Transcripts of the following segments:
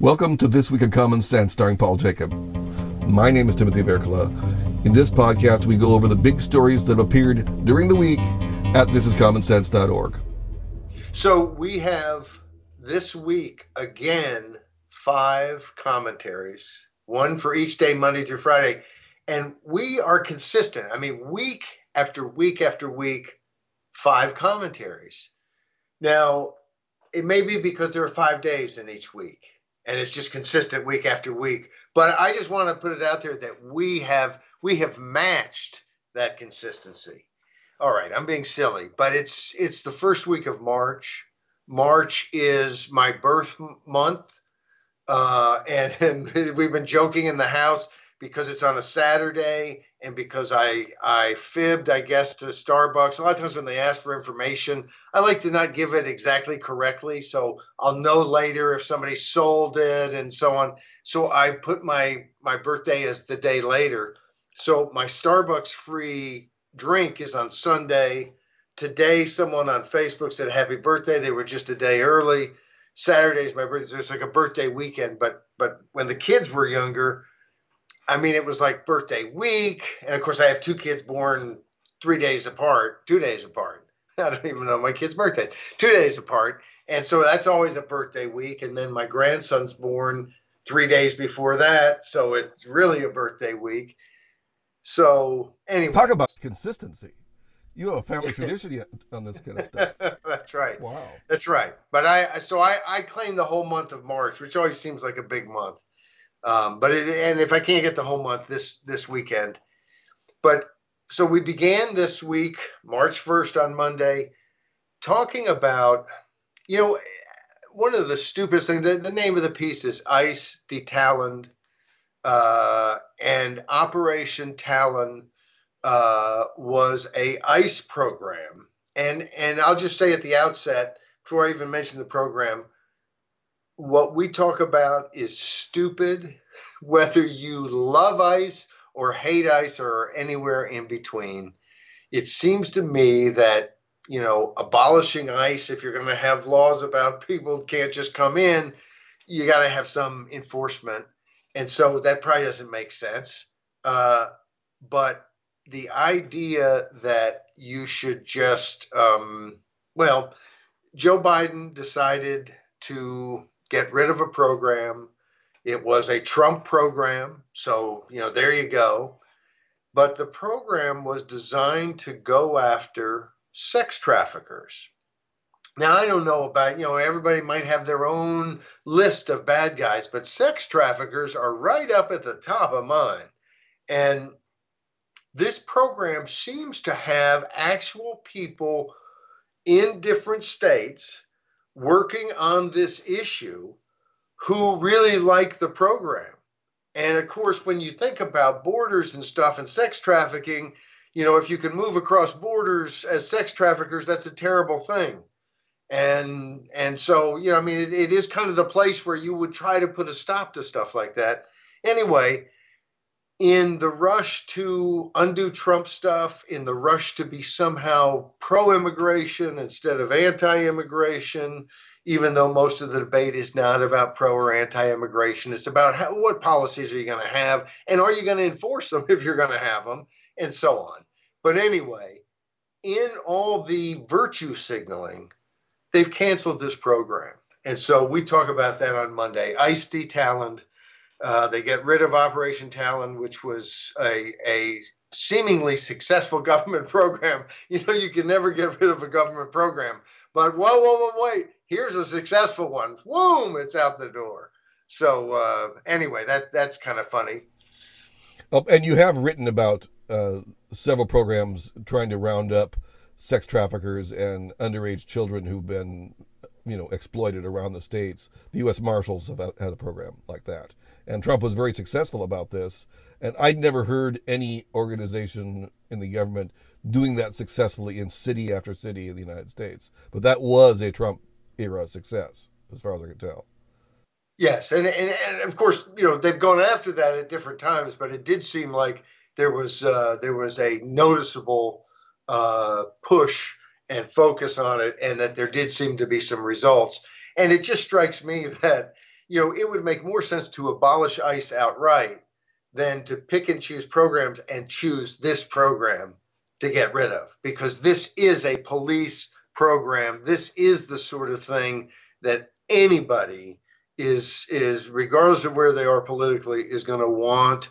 Welcome to This Week of Common Sense, starring Paul Jacob. My name is Timothy Berkala. In this podcast, we go over the big stories that have appeared during the week at thisiscommonsense.org. So we have this week again five commentaries, one for each day, Monday through Friday. And we are consistent. I mean, week after week after week, five commentaries. Now, it may be because there are five days in each week and it's just consistent week after week. But I just want to put it out there that we have we have matched that consistency. All right, I'm being silly, but it's it's the first week of March. March is my birth month, uh, and, and we've been joking in the house because it's on a Saturday and because I I fibbed, I guess, to Starbucks. A lot of times when they ask for information, I like to not give it exactly correctly, so I'll know later if somebody sold it and so on. So I put my my birthday as the day later. So my Starbucks free drink is on Sunday. Today, someone on Facebook said happy birthday. They were just a day early. Saturday is my birthday. So it's like a birthday weekend. But but when the kids were younger, I mean, it was like birthday week. And of course, I have two kids born three days apart, two days apart. I don't even know my kid's birthday, two days apart. And so that's always a birthday week. And then my grandson's born three days before that. So it's really a birthday week. So anyway. Talk about consistency. You have a family tradition on this kind of stuff. That's right. Wow. That's right. But I, so I, I claim the whole month of March, which always seems like a big month. Um, but it, and if I can't get the whole month this this weekend, but so we began this week, March first on Monday, talking about, you know, one of the stupidest things. The, the name of the piece is Ice Detaloned, uh, and Operation Talon uh, was a ICE program, and and I'll just say at the outset before I even mention the program what we talk about is stupid, whether you love ice or hate ice or anywhere in between. It seems to me that, you know, abolishing ice, if you're going to have laws about people can't just come in, you got to have some enforcement. And so that probably doesn't make sense. Uh, but the idea that you should just, um, well, Joe Biden decided to get rid of a program. It was a Trump program. So, you know, there you go. But the program was designed to go after sex traffickers. Now, I don't know about, you know, everybody might have their own list of bad guys, but sex traffickers are right up at the top of mine. And this program seems to have actual people in different states working on this issue who really like the program. And of course, when you think about borders and stuff and sex trafficking, you know, if you can move across borders as sex traffickers, that's a terrible thing. And and so, you know, I mean, it, it is kind of the place where you would try to put a stop to stuff like that. Anyway, in the rush to undo Trump stuff, in the rush to be somehow pro immigration instead of anti immigration, even though most of the debate is not about pro or anti immigration, it's about how, what policies are you going to have and are you going to enforce them if you're going to have them, and so on. But anyway, in all the virtue signaling, they've canceled this program. And so we talk about that on Monday. ICE detaloned uh, they get rid of Operation Talon, which was a, a seemingly successful government program. You know, you can never get rid of a government program. But whoa, whoa, whoa, wait, here's a successful one. Boom, it's out the door. So uh, anyway, that that's kind of funny. Oh, and you have written about uh, several programs trying to round up sex traffickers and underage children who've been, you know, exploited around the states. The U.S. Marshals have had a program like that and Trump was very successful about this. And I'd never heard any organization in the government doing that successfully in city after city in the United States. But that was a Trump era success, as far as I can tell. Yes, and, and, and of course, you know they've gone after that at different times, but it did seem like there was uh, there was a noticeable uh, push and focus on it, and that there did seem to be some results. And it just strikes me that you know, it would make more sense to abolish ICE outright than to pick and choose programs and choose this program to get rid of because this is a police program. This is the sort of thing that anybody is is regardless of where they are politically is going to want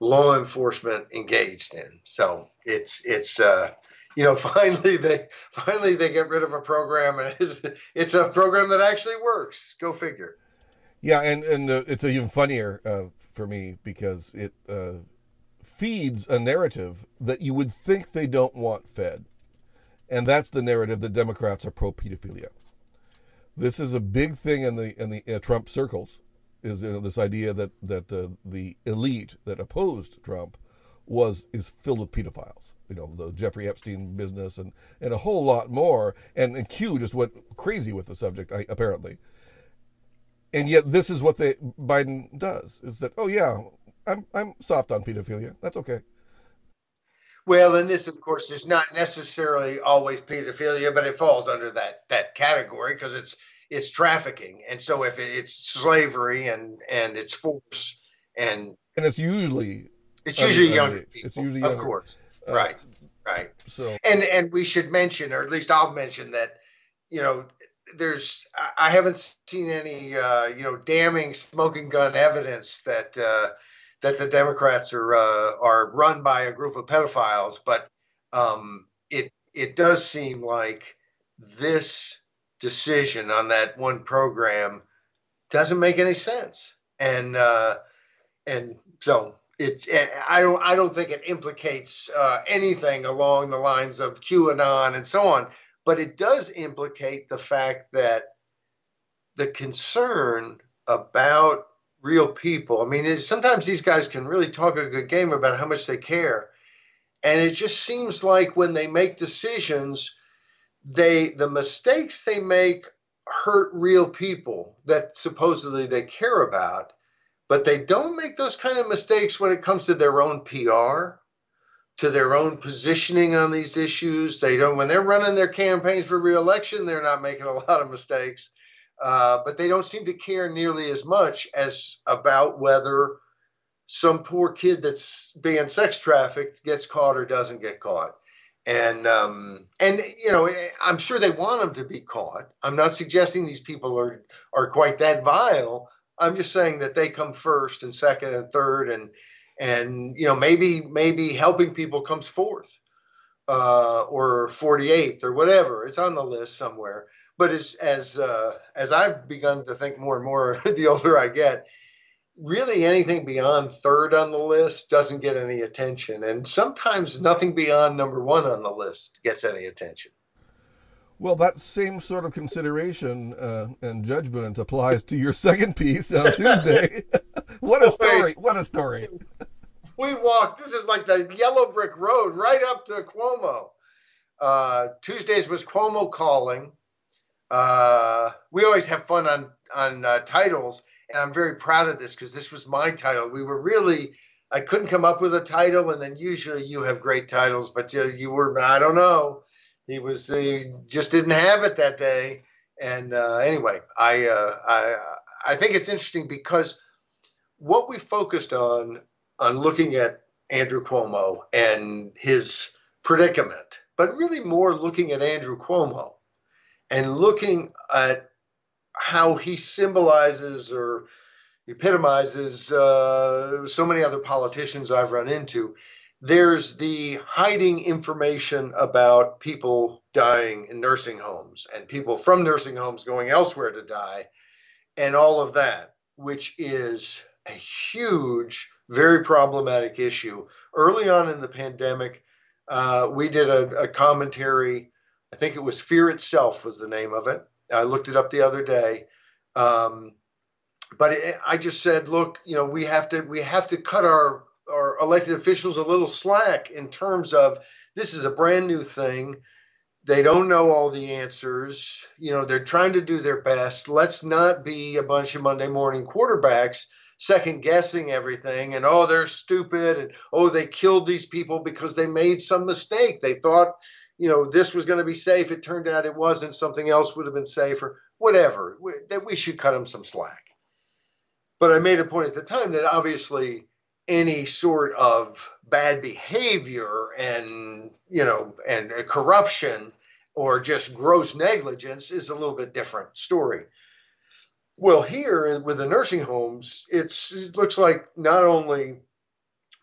law enforcement engaged in. So it's it's uh, you know finally they finally they get rid of a program and it's, it's a program that actually works. Go figure. Yeah, and and it's even funnier uh, for me because it uh, feeds a narrative that you would think they don't want fed, and that's the narrative that Democrats are pro pedophilia. This is a big thing in the in the uh, Trump circles, is you know, this idea that that uh, the elite that opposed Trump was is filled with pedophiles. You know, the Jeffrey Epstein business and and a whole lot more. And, and Q just went crazy with the subject, apparently. And yet, this is what they Biden does: is that oh yeah, I'm I'm soft on pedophilia. That's okay. Well, and this, of course, is not necessarily always pedophilia, but it falls under that that category because it's it's trafficking, and so if it, it's slavery and and it's force and and it's usually it's usually younger people, it's usually younger. of course, uh, right, right. So and and we should mention, or at least I'll mention that, you know, there's I haven't seen any uh, you know damning smoking gun evidence that uh, that the Democrats are uh, are run by a group of pedophiles, but um, it it does seem like this decision on that one program doesn't make any sense. And uh, and so it's I don't I don't think it implicates uh, anything along the lines of QAnon and so on, but it does implicate the fact that the concern about real people. I mean, sometimes these guys can really talk a good game about how much they care, and it just seems like when they make decisions they the mistakes they make hurt real people that supposedly they care about, but they don't make those kind of mistakes when it comes to their own PR, to their own positioning on these issues. They don't when they're running their campaigns for reelection, they're not making a lot of mistakes. Uh, but they don't seem to care nearly as much as about whether some poor kid that's being sex trafficked gets caught or doesn't get caught and um, and you know I'm sure they want them to be caught. I'm not suggesting these people are are quite that vile. I'm just saying that they come first and second and third and and you know maybe maybe helping people comes fourth uh, or 48th or whatever. It's on the list somewhere. But as as uh, as I've begun to think more and more the older I get, really anything beyond third on the list doesn't get any attention. And sometimes nothing beyond number one on the list gets any attention. Well, that same sort of consideration uh, and judgment applies to your second piece on Tuesday. what a story! What a story! We walked. This is like the yellow brick road right up to Cuomo. Uh, Tuesdays was Cuomo calling. Uh, we always have fun on on uh, titles and I'm very proud of this because this was my title. We were really, I couldn't come up with a title, and then usually you have great titles, but you, you were, I don't know, he was, he just didn't have it that day. And uh, anyway, I, uh, I, I think it's interesting because what we focused on, on looking at Andrew Cuomo and his predicament, but really more looking at Andrew Cuomo and looking at how he symbolizes or epitomizes uh, so many other politicians I've run into. There's the hiding information about people dying in nursing homes and people from nursing homes going elsewhere to die and all of that, which is a huge, very problematic issue. Early on in the pandemic, uh, we did a, a commentary. I think it was Fear Itself was the name of it I looked it up the other day. Um, but it, I just said, look, you know, we have to we have to cut our our elected officials a little slack in terms of this is a brand new thing. They don't know all the answers. You know, they're trying to do their best. Let's not be a bunch of Monday morning quarterbacks second guessing everything and oh they're stupid and oh they killed these people because they made some mistake. They thought you know, this was going to be safe. It turned out it wasn't. Something else would have been safer. Whatever. That we should cut them some slack. but I made a point at the time that obviously any sort of bad behavior and you know and corruption or just gross negligence is a little bit different story. Well, here with the nursing homes, it looks like not only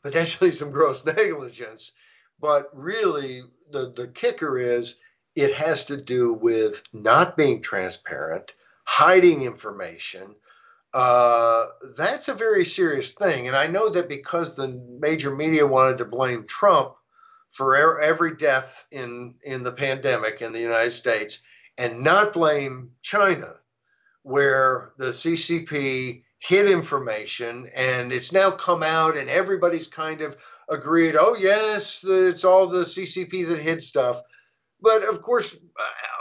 potentially some gross negligence, but really the, the kicker is it has to do with not being transparent, hiding information. Uh, that's a very serious thing. And I know that because the major media wanted to blame Trump for every death in, in the pandemic in the United States and not blame China, where the CCP hid information and it's now come out and everybody's kind of agreed, oh, yes, it's all the CCP that hid stuff. But of course,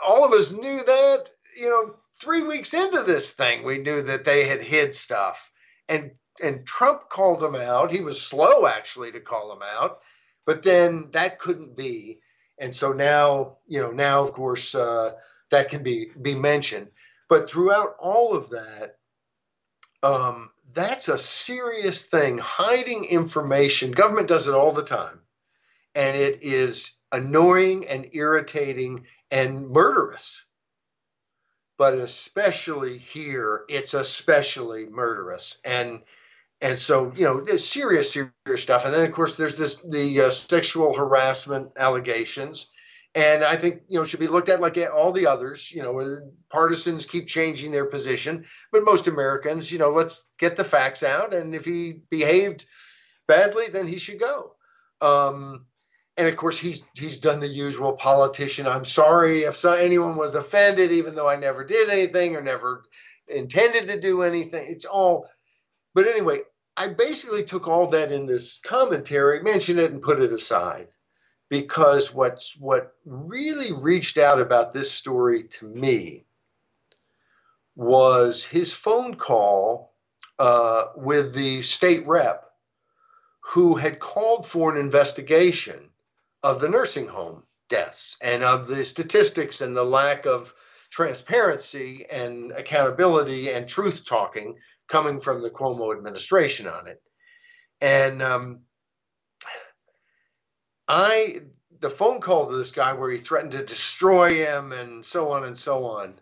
all of us knew that, you know, three weeks into this thing, we knew that they had hid stuff. And and Trump called them out. He was slow actually to call them out but then that couldn't be, and so now you know now of course uh, that can be be mentioned. But throughout all of that, um, that's a serious thing. Hiding information, government does it all the time, and it is annoying and irritating and murderous. But especially here, it's especially murderous. And and so you know it's serious serious stuff. And then of course there's this the uh, sexual harassment allegations. And i think you know should be looked at like all the others you know partisans keep changing their position. But most americans you know let's get the facts out. And if he behaved badly then he should go. Um, and of course he's he's done the usual politician. I'm sorry if so, anyone was offended even though i never did anything or never intended to do anything. It's all but anyway I basically took all that in this commentary, mentioned it, and put it aside because what's what really reached out about this story to me was his phone call uh, with the state rep who had called for an investigation of the nursing home deaths and of the statistics and the lack of transparency and accountability and truth talking coming from the Cuomo administration on it. And um, I, the phone call to this guy where he threatened to destroy him and so on and so on,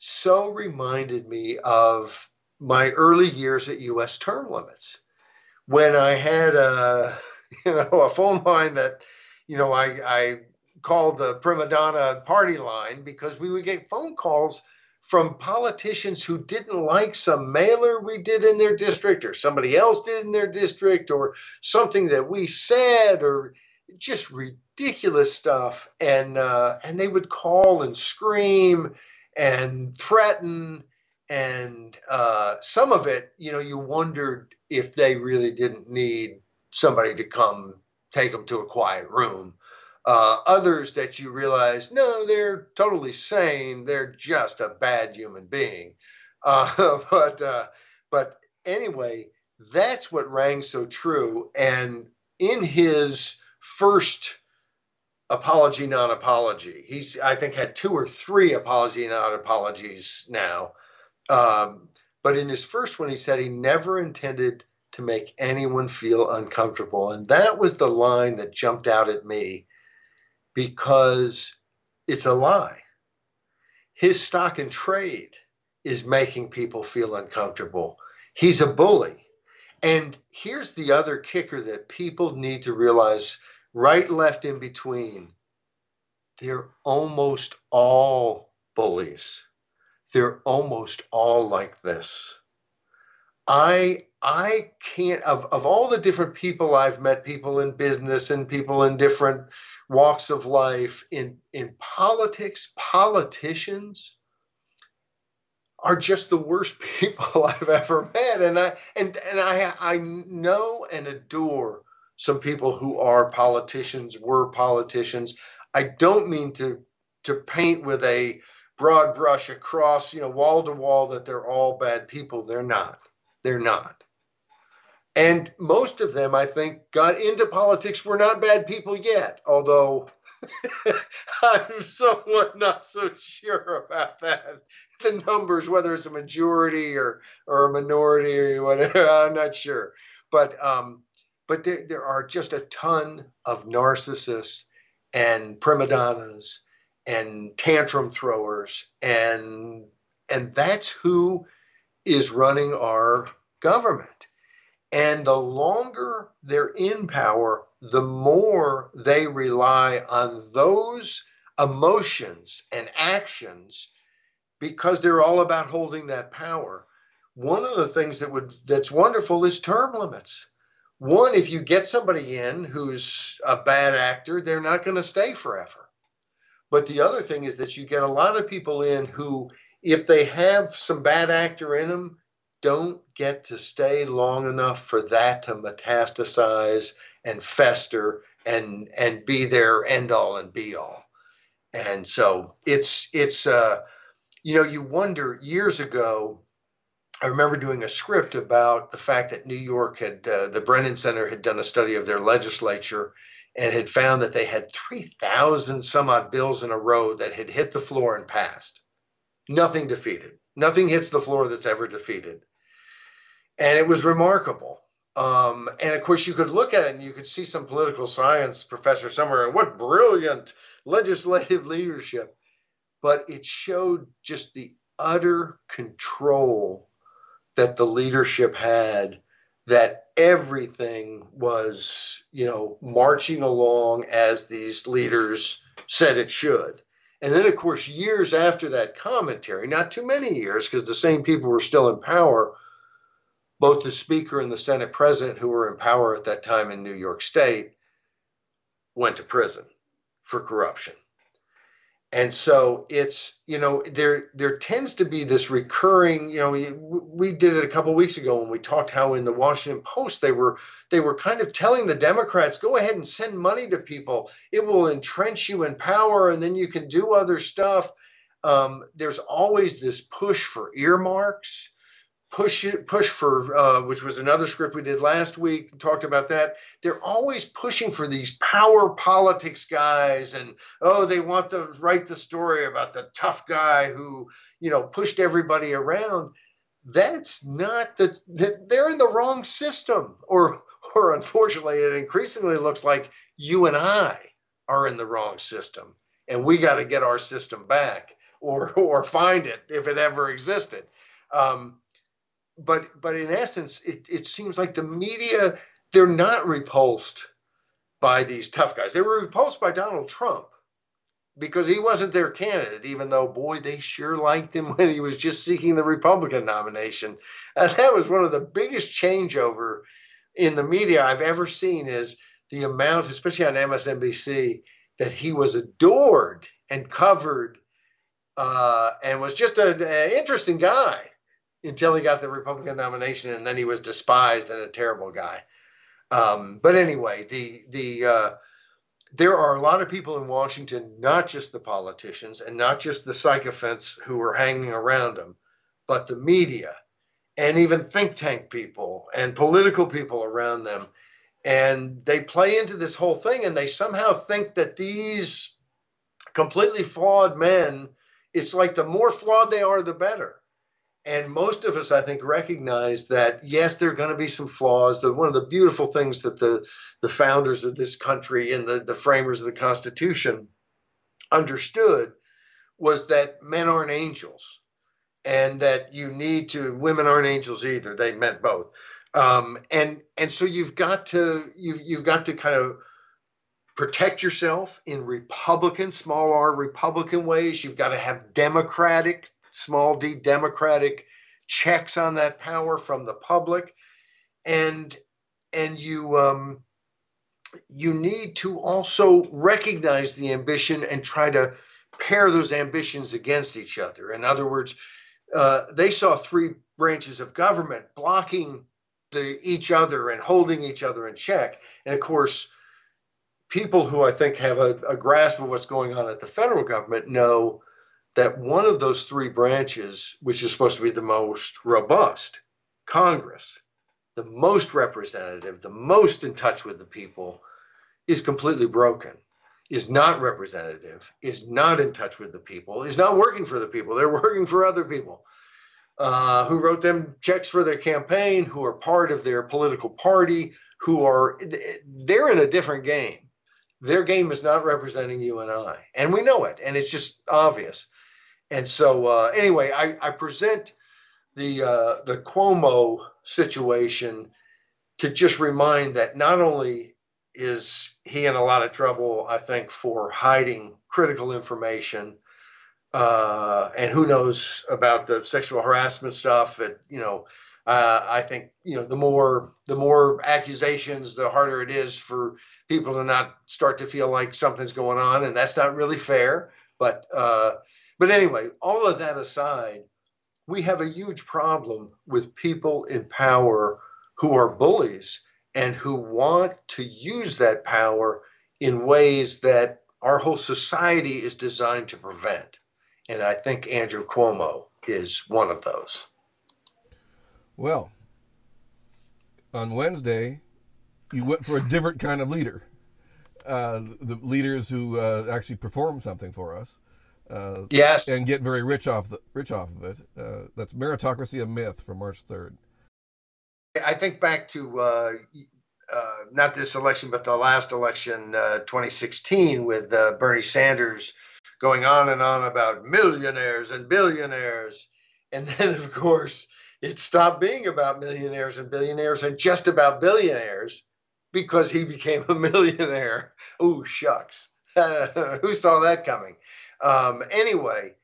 so reminded me of my early years at U.S. term limits when I had a, you know, a phone line that, you know, I, I called the prima donna party line because we would get phone calls from politicians who didn't like some mailer we did in their district or somebody else did in their district or something that we said or just ridiculous stuff. And uh, and they would call and scream and threaten. And uh, some of it you know you wondered if they really didn't need somebody to come take them to a quiet room uh, others that you realize, no, they're totally sane. They're just a bad human being. Uh, but uh, but anyway, that's what rang so true. And in his first apology, non-apology, he's I think had two or three apology, non-apologies now. Um, but in his first one, he said he never intended to make anyone feel uncomfortable, and that was the line that jumped out at me because it's a lie. His stock and trade is making people feel uncomfortable. He's a bully. And here's the other kicker that people need to realize right, left, in between. They're almost all bullies. They're almost all like this. I I can't of, of all the different people I've met, people in business and people in different walks of life, in, in politics, politicians are just the worst people I've ever met. And I and and I I know and adore some people who are politicians, were politicians. I don't mean to to paint with a broad brush across, you know, wall to wall that they're all bad people. They're not. They're not. And most of them, I think, got into politics were not bad people yet, although I'm somewhat not so sure about that. The numbers, whether it's a majority or or a minority or whatever, I'm not sure. But um, but there, there are just a ton of narcissists and prima donnas and tantrum throwers and and that's who is running our government and the longer they're in power the more they rely on those emotions and actions because they're all about holding that power one of the things that would that's wonderful is term limits one, if you get somebody in who's a bad actor, they're not going to stay forever. But the other thing is that you get a lot of people in who, if they have some bad actor in them, don't get to stay long enough for that to metastasize and fester and and be their end all and be all. And so it's it's uh you know you wonder years ago I remember doing a script about the fact that New York had, uh, the Brennan Center had done a study of their legislature and had found that they had 3,000 some odd bills in a row that had hit the floor and passed. Nothing defeated. Nothing hits the floor that's ever defeated. And it was remarkable. Um, and of course, you could look at it and you could see some political science professor somewhere, and what brilliant legislative leadership. But it showed just the utter control that the leadership had that everything was, you know, marching along as these leaders said it should. And then, of course, years after that commentary, not too many years, because the same people were still in power, both the Speaker and the Senate President, who were in power at that time in New York State, went to prison for corruption. And so it's you know there there tends to be this recurring you know we, we did it a couple weeks ago when we talked how in the washington post they were they were kind of telling the democrats go ahead and send money to people. It will entrench you in power and then you can do other stuff. Um, there's always this push for earmarks push push for uh, which was another script we did last week talked about that. They're always pushing for these power politics guys and oh they want to write the story about the tough guy who you know pushed everybody around. That's not the that they're in the wrong system. Or or unfortunately it increasingly looks like you and I are in the wrong system and we got to get our system back or or find it if it ever existed. Um, but but in essence, it, it seems like the media they're not repulsed by these tough guys. They were repulsed by Donald Trump because he wasn't their candidate, even though boy they sure liked him when he was just seeking the Republican nomination. And that was one of the biggest changeover in the media I've ever seen is the amount, especially on MSNBC, that he was adored and covered uh, and was just an interesting guy until he got the Republican nomination, and then he was despised and a terrible guy. Um, but anyway, the the uh, there are a lot of people in Washington, not just the politicians and not just the sycophants who are hanging around them, but the media and even think tank people and political people around them. And they play into this whole thing and they somehow think that these completely flawed men, it's like the more flawed they are, the better and most of us, I think, recognize that yes, there are going to be some flaws. That one of the beautiful things that the the founders of this country and the, the framers of the Constitution understood was that men aren't angels, and that you need to women aren't angels either. They meant both, um, and and so you've got to you've you've got to kind of protect yourself in Republican, small r Republican ways. You've got to have democratic small d democratic checks on that power from the public. And and you um, you need to also recognize the ambition and try to pair those ambitions against each other. In other words uh, they saw three branches of government blocking the each other and holding each other in check. And of course people who i think have a, a grasp of what's going on at the federal government know that one of those three branches, which is supposed to be the most robust, Congress, the most representative, the most in touch with the people, is completely broken. is not representative, is not in touch with the people, is not working for the people. They're working for other people uh, who wrote them checks for their campaign, who are part of their political party, who are, they're in a different game. Their game is not representing you and I. And we know it, and it's just obvious. And so, uh, anyway, I, I present the uh, the Cuomo situation to just remind that not only is he in a lot of trouble, I think, for hiding critical information, uh, and who knows about the sexual harassment stuff. That you know, uh, I think you know the more the more accusations, the harder it is for people to not start to feel like something's going on, and that's not really fair. But uh, but anyway, all of that aside, we have a huge problem with people in power who are bullies and who want to use that power in ways that our whole society is designed to prevent. And I think Andrew Cuomo is one of those. Well, on Wednesday, you went for a different kind of leader. Uh, the leaders who uh, actually perform something for us. Uh, yes, and get very rich off the rich off of it. Uh, that's meritocracy a myth from March third. I think back to uh, uh, not this election, but the last election, 2016, with Bernie Sanders going on and on about millionaires and billionaires, and then of course it stopped being about millionaires and billionaires and just about billionaires because he became a millionaire. Ooh, shucks, who saw that coming? Um, anyway,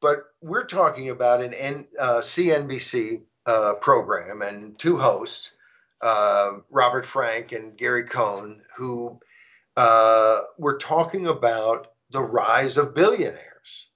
but we're talking about an N, uh, CNBC uh, program and two hosts, uh, Robert Frank and Gary Cohn, who uh, were talking about the rise of billionaires.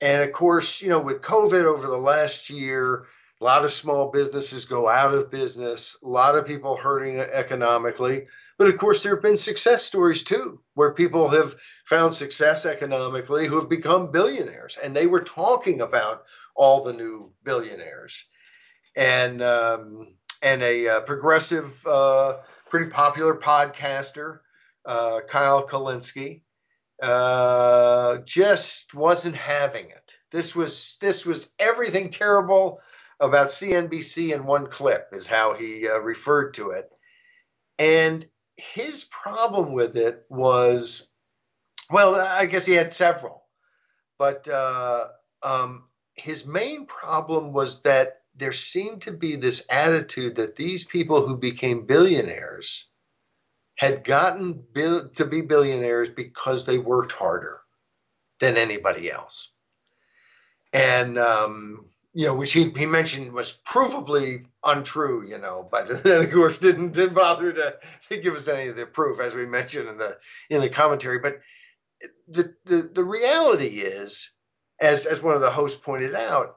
And of course, you know, with COVID over the last year, a lot of small businesses go out of business, a lot of people hurting economically. But of course, there have been success stories too, where people have found success economically who have become billionaires. And they were talking about all the new billionaires. And, um, and a uh, progressive, uh, pretty popular podcaster, uh, Kyle Kulinski, uh, just wasn't having it. This was this was everything terrible about CNBC in one clip, is how he uh, referred to it. And his problem with it was, well, I guess he had several, but uh, um, his main problem was that there seemed to be this attitude that these people who became billionaires had gotten bil- to be billionaires because they worked harder than anybody else. And um, you know, which he, he mentioned was provably untrue, you know, but then of course didn't didn't bother to, to give us any of the proof, as we mentioned in the in the commentary. But the the, the reality is, as as one of the hosts pointed out,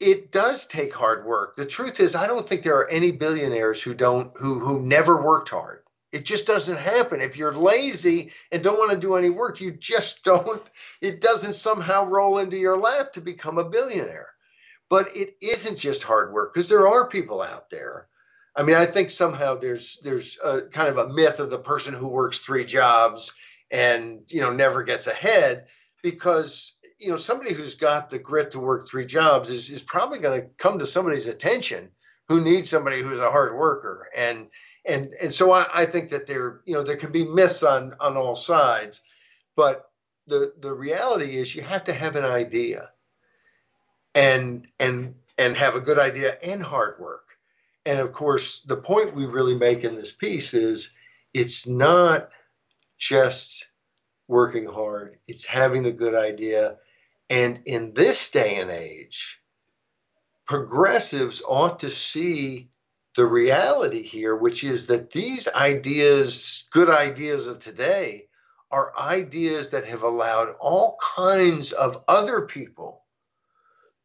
it does take hard work. The truth is, I don't think there are any billionaires who don't who who never worked hard. It just doesn't happen. If you're lazy and don't want to do any work, you just don't, it doesn't somehow roll into your lap to become a billionaire. But it isn't just hard work because there are people out there. I mean, I think somehow there's there's a kind of a myth of the person who works three jobs and you know never gets ahead because you know somebody who's got the grit to work three jobs is is probably going to come to somebody's attention who needs somebody who's a hard worker and and and so I, I think that there you know there can be myths on on all sides, but the the reality is you have to have an idea, and and and have a good idea and hard work, and of course the point we really make in this piece is it's not just working hard; it's having a good idea, and in this day and age, progressives ought to see the reality here, which is that these ideas, good ideas of today, are ideas that have allowed all kinds of other people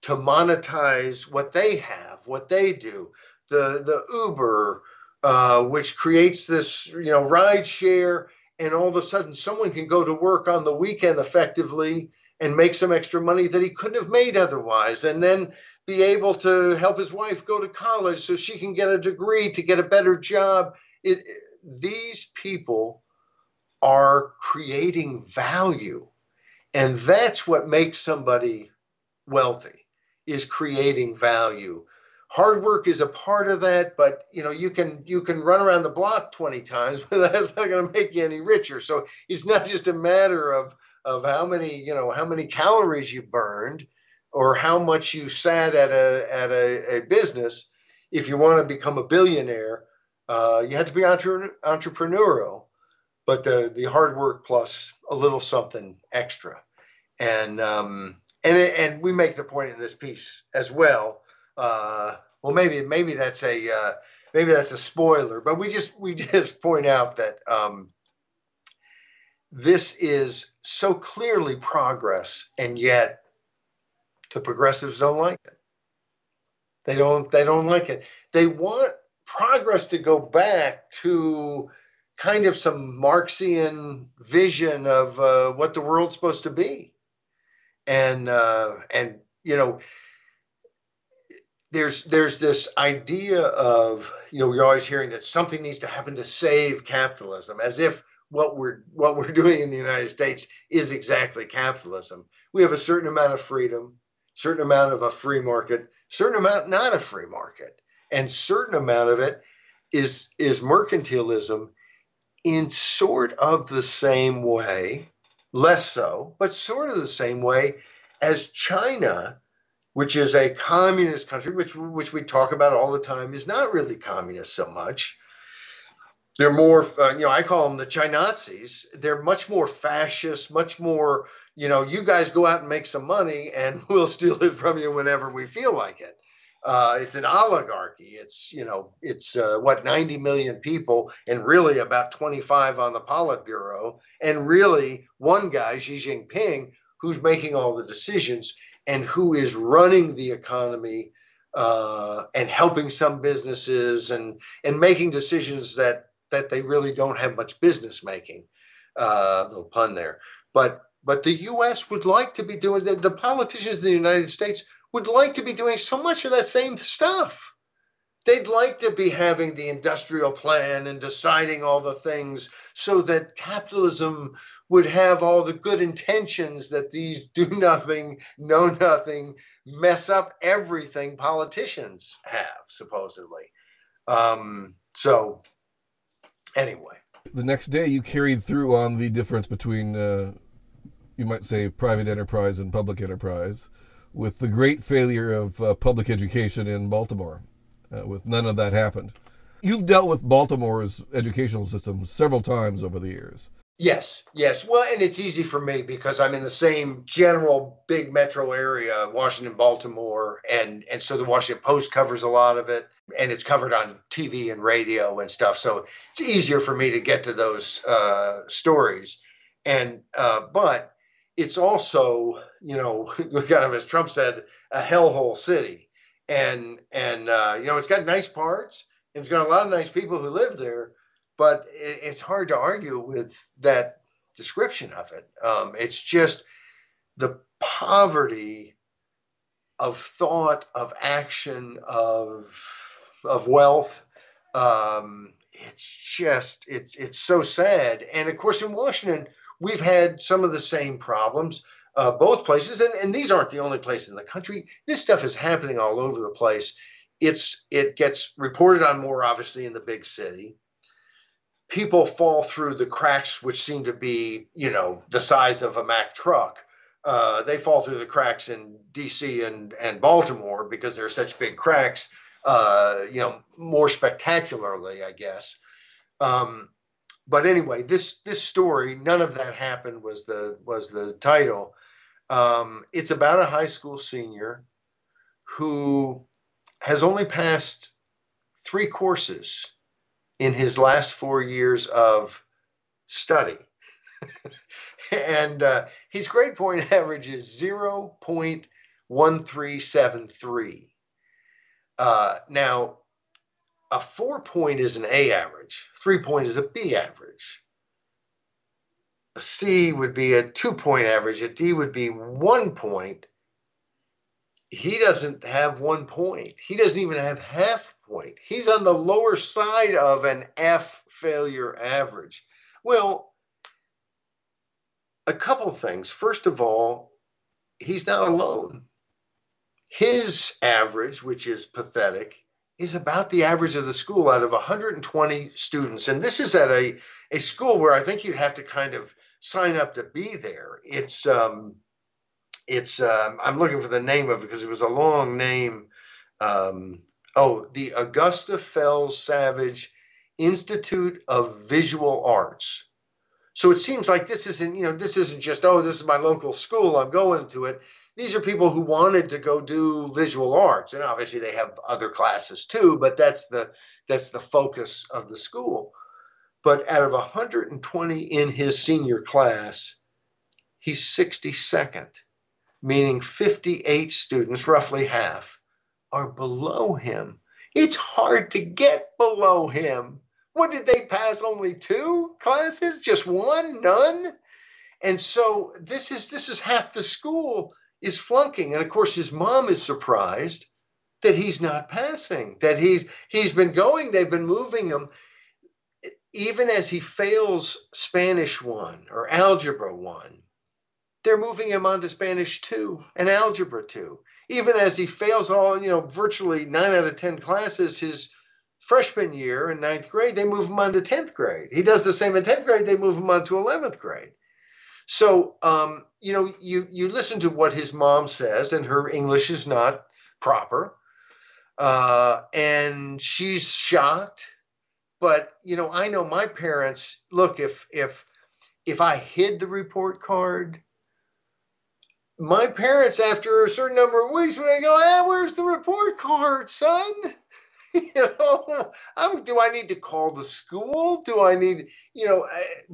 to monetize what they have, what they do. The the Uber, uh, which creates this you know ride share, and all of a sudden someone can go to work on the weekend effectively and make some extra money that he couldn't have made otherwise, and then be able to help his wife go to college so she can get a degree to get a better job. It, these people are creating value. And that's what makes somebody wealthy is creating value. Hard work is a part of that, but you know you can you can run around the block 20 times, but that's not going to make you any richer. So it's not just a matter of of how many you know how many calories you burned or how much you sat at a at a, a business. If you want to become a billionaire, uh, you have to be entre- entrepreneurial, but the the hard work plus a little something extra, and um, and and we make the point in this piece as well. Uh, well, maybe maybe that's a uh, maybe that's a spoiler, but we just we just point out that um, this is so clearly progress, and yet the progressives don't like it. They don't they don't like it. They want progress to go back to kind of some Marxian vision of uh, what the world's supposed to be and uh, and you know there's there's this idea of you know we're always hearing that something needs to happen to save capitalism as if what we're what we're doing in the United States is exactly capitalism. We have a certain amount of freedom, certain amount of a free market, certain amount not a free market, and certain amount of it is is mercantilism in sort of the same way less so, but sort of the same way as China, which is a communist country, which which we talk about all the time, is not really communist so much. They're more, uh, you know, I call them the Chinazis. They're much more fascist, much more, you know, you guys go out and make some money, and we'll steal it from you whenever we feel like it. Uh, it's an oligarchy. It's you know it's uh, what 90 million people and really about 25 on the Politburo and really one guy Xi Jinping who's making all the decisions and who is running the economy uh, and helping some businesses and and making decisions that that they really don't have much business making. Uh, little pun there, but but the U.S. would like to be doing the, politicians in the United States would like to be doing so much of that same stuff. They'd like to be having the industrial plan and deciding all the things so that capitalism would have all the good intentions that these do nothing, know nothing, mess up everything politicians have, supposedly. Um, so, anyway. The next day, you carried through on the difference between, uh, you might say, private enterprise and public enterprise with the great failure of uh, public education in Baltimore, uh, with none of that happened. You've dealt with Baltimore's educational system several times over the years. Yes, yes. Well, and it's easy for me because I'm in the same general big metro area, Washington, Baltimore, and and so the Washington Post covers a lot of it, and it's covered on TV and radio and stuff. So it's easier for me to get to those uh, stories. And uh, but it's also, you know, kind of as Trump said, a hellhole city. And and uh, you know, it's got nice parts, and it's got a lot of nice people who live there, but it, it's hard to argue with that description of it. Um, it's just the poverty of thought, of action, of of wealth. Um, it's just it's it's so sad. And of course, in Washington, we've had some of the same problems. Uh, both places, and, and these aren't the only places in the country. This stuff is happening all over the place. It's it gets reported on more obviously in the big city. People fall through the cracks, which seem to be you know the size of a Mack truck. Uh, they fall through the cracks in D.C. and and Baltimore because they're such big cracks. Uh, you know, more spectacularly, I guess. Um, but anyway, this this story, none of that happened was the was the title. Um, it's about a high school senior who has only passed three courses in his last four years of study. and uh, his grade point average is 0.1373. Uh, now, a four point is an A average, three point is a B average. A C would be a two point average, a D would be one point. He doesn't have one point. He doesn't even have half point. He's on the lower side of an F failure average. Well, a couple things. First of all, he's not alone. His average, which is pathetic, is about the average of the school out of 120 students. And this is at a, a school where I think you'd have to kind of sign up to be there. It's um, it's um, I'm looking for the name of it because it was a long name. Um, oh, the Augusta Fells Savage Institute of Visual Arts. So it seems like this isn't, you know, this isn't just, oh, this is my local school, I'm going to it. These are people who wanted to go do visual arts, and obviously they have other classes too, but that's the that's the focus of the school. But out of 120 in his senior class, he's 62nd, meaning 58 students, roughly half, are below him. It's hard to get below him. What did they pass? Only two classes? Just one? None? And so this is this is half the school is flunking. And of course his mom is surprised that he's not passing, that he's he's been going, they've been moving him. Even as he fails Spanish one or algebra one, they're moving him on to Spanish two and algebra two. Even as he fails all, you know, virtually nine out of ten classes, his freshman year in ninth grade, they move him on to 10th grade. He does the same in 10th grade, they move him on to 11th grade. So, um, you know, you, you listen to what his mom says, and her English is not proper. Uh, and she's shocked. But, you know, I know my parents, look, if, if, if I hid the report card, my parents, after a certain number of weeks, would go, ah, where's the report card, son? you know, I'm, do I need to call the school? Do I need, you know,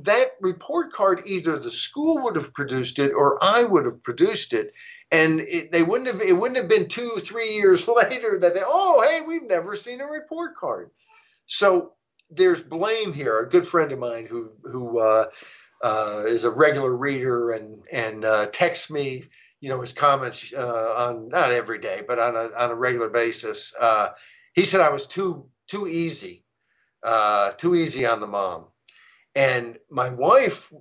that report card? Either the school would have produced it, or I would have produced it, and it, they wouldn't have. It wouldn't have been two, three years later that they, oh, hey, we've never seen a report card. So there's blame here. A good friend of mine who who uh, uh, is a regular reader and and uh, texts me, you know, his comments uh, on not every day, but on a on a regular basis uh, he said I was too too easy, uh, too easy on the mom. And my wife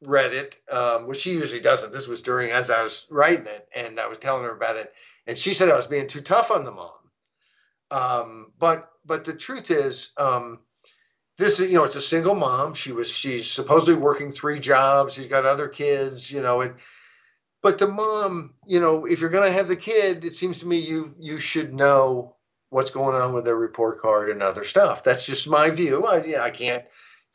read it, um, which she usually doesn't. This was during as I was writing it, and I was telling her about it, and she said I was being too tough on the mom. Um, but but the truth is, um, this is you know it's a single mom. She was she's supposedly working three jobs. She's got other kids, you know, but the mom, you know, if you're going to have the kid, it seems to me you you should know what's going on with their report card and other stuff. That's just my view. I, I can't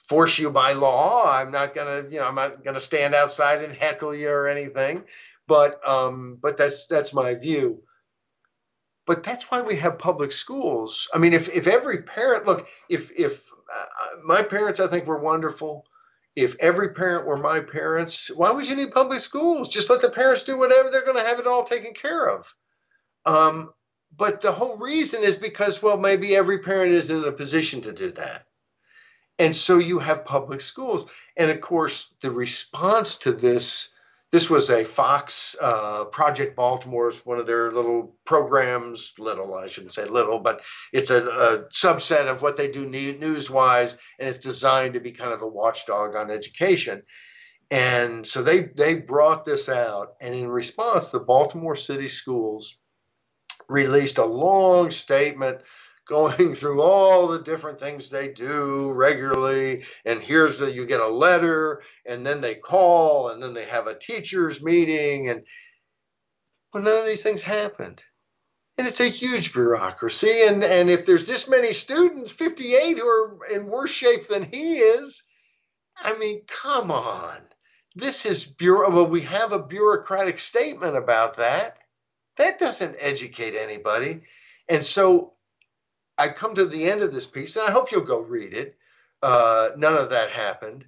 force you by law. I'm not gonna, you know, I'm not gonna stand outside and heckle you or anything. But um, but that's that's my view. But that's why we have public schools. I mean, if if every parent look, if if uh, my parents, I think were wonderful. If every parent were my parents, why would you need public schools? Just let the parents do whatever. They're going to have it all taken care of. Um, but the whole reason is because, well, maybe every parent is in a position to do that. And so you have public schools. And of course, the response to this this was a Fox uh, Project Baltimore is one of their little programs. Little, I shouldn't say little, but it's a, a subset of what they do news wise, and it's designed to be kind of a watchdog on education. And so they they brought this out, and in response, the Baltimore City Schools released a long statement going through all the different things they do regularly. And here's the you get a letter and then they call and then they have a teachers meeting and but none of these things happened. And it's a huge bureaucracy and and if there's this many students 58 who are in worse shape than he is i mean come on. This is bureau well we have a bureaucratic statement about that that doesn't educate anybody. And so I come to the end of this piece, and I hope you'll go read it. Uh, none of that happened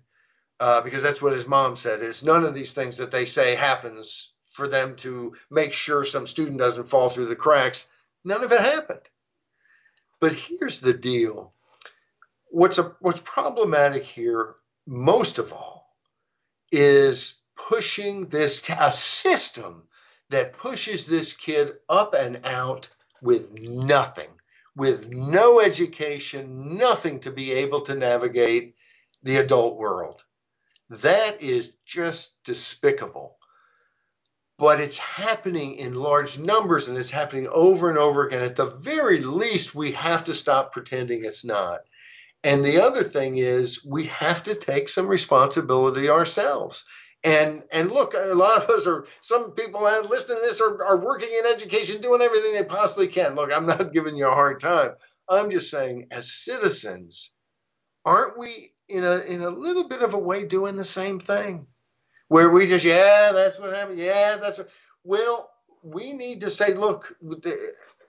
uh, because that's what his mom said: is none of these things that they say happens for them to make sure some student doesn't fall through the cracks. None of it happened. But here's the deal: what's a, what's problematic here, most of all, is pushing this a system that pushes this kid up and out with nothing, with no education, nothing to be able to navigate the adult world. That is just despicable. But it's happening in large numbers and it's happening over and over again. At the very least, we have to stop pretending it's not. And the other thing is, we have to take some responsibility ourselves. And and look, a lot of us are some people listening to this are, are working in education, doing everything they possibly can. Look, I'm not giving you a hard time. I'm just saying, as citizens, aren't we in a in a little bit of a way doing the same thing? Where we just, yeah, that's what happened. Yeah, that's what well, we need to say, look,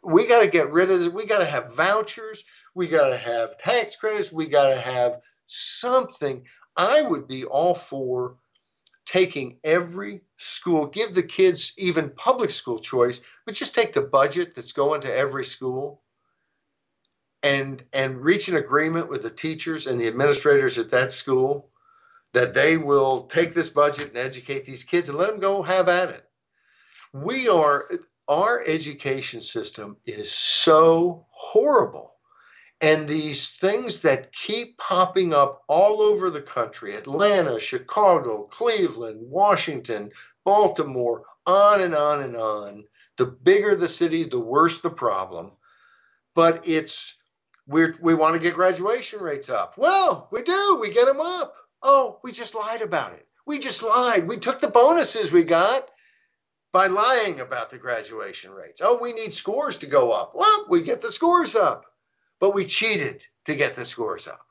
we got to get rid of this. We got to have vouchers. We got to have tax credits. We got to have something. I would be all for taking every school, give the kids even public school choice, but just take the budget that's going to every school and and reach an agreement with the teachers and the administrators at that school that they will take this budget and educate these kids and let them go have at it. We are our education system is so horrible and these things that keep popping up all over the country Atlanta, Chicago, Cleveland, Washington, Baltimore, on and on and on. The bigger the city, the worse the problem. But it's we we want to get graduation rates up. Well, we do. We get them up. Oh, we just lied about it. We just lied. We took the bonuses we got by lying about the graduation rates. Oh, we need scores to go up. Well, we get the scores up but we cheated to get the scores up.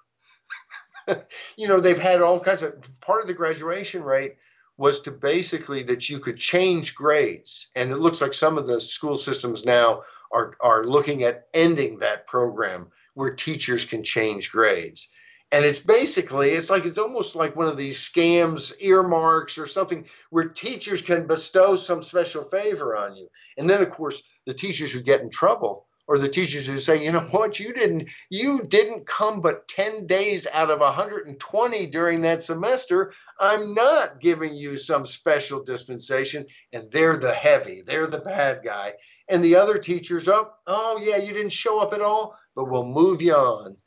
you know, they've had all kinds of part of the graduation rate was to basically that you could change grades. And it looks like some of the school systems now are, are looking at ending that program where teachers can change grades. And it's basically, it's like, it's almost like one of these scams, earmarks or something where teachers can bestow some special favor on you. And then, of course, the teachers who get in trouble or the teachers who say, you know what, you didn't you didn't come but 10 days out of 120 during that semester. I'm not giving you some special dispensation. And they're the heavy, they're the bad guy. And the other teachers, oh, oh yeah, you didn't show up at all, but we'll move you on.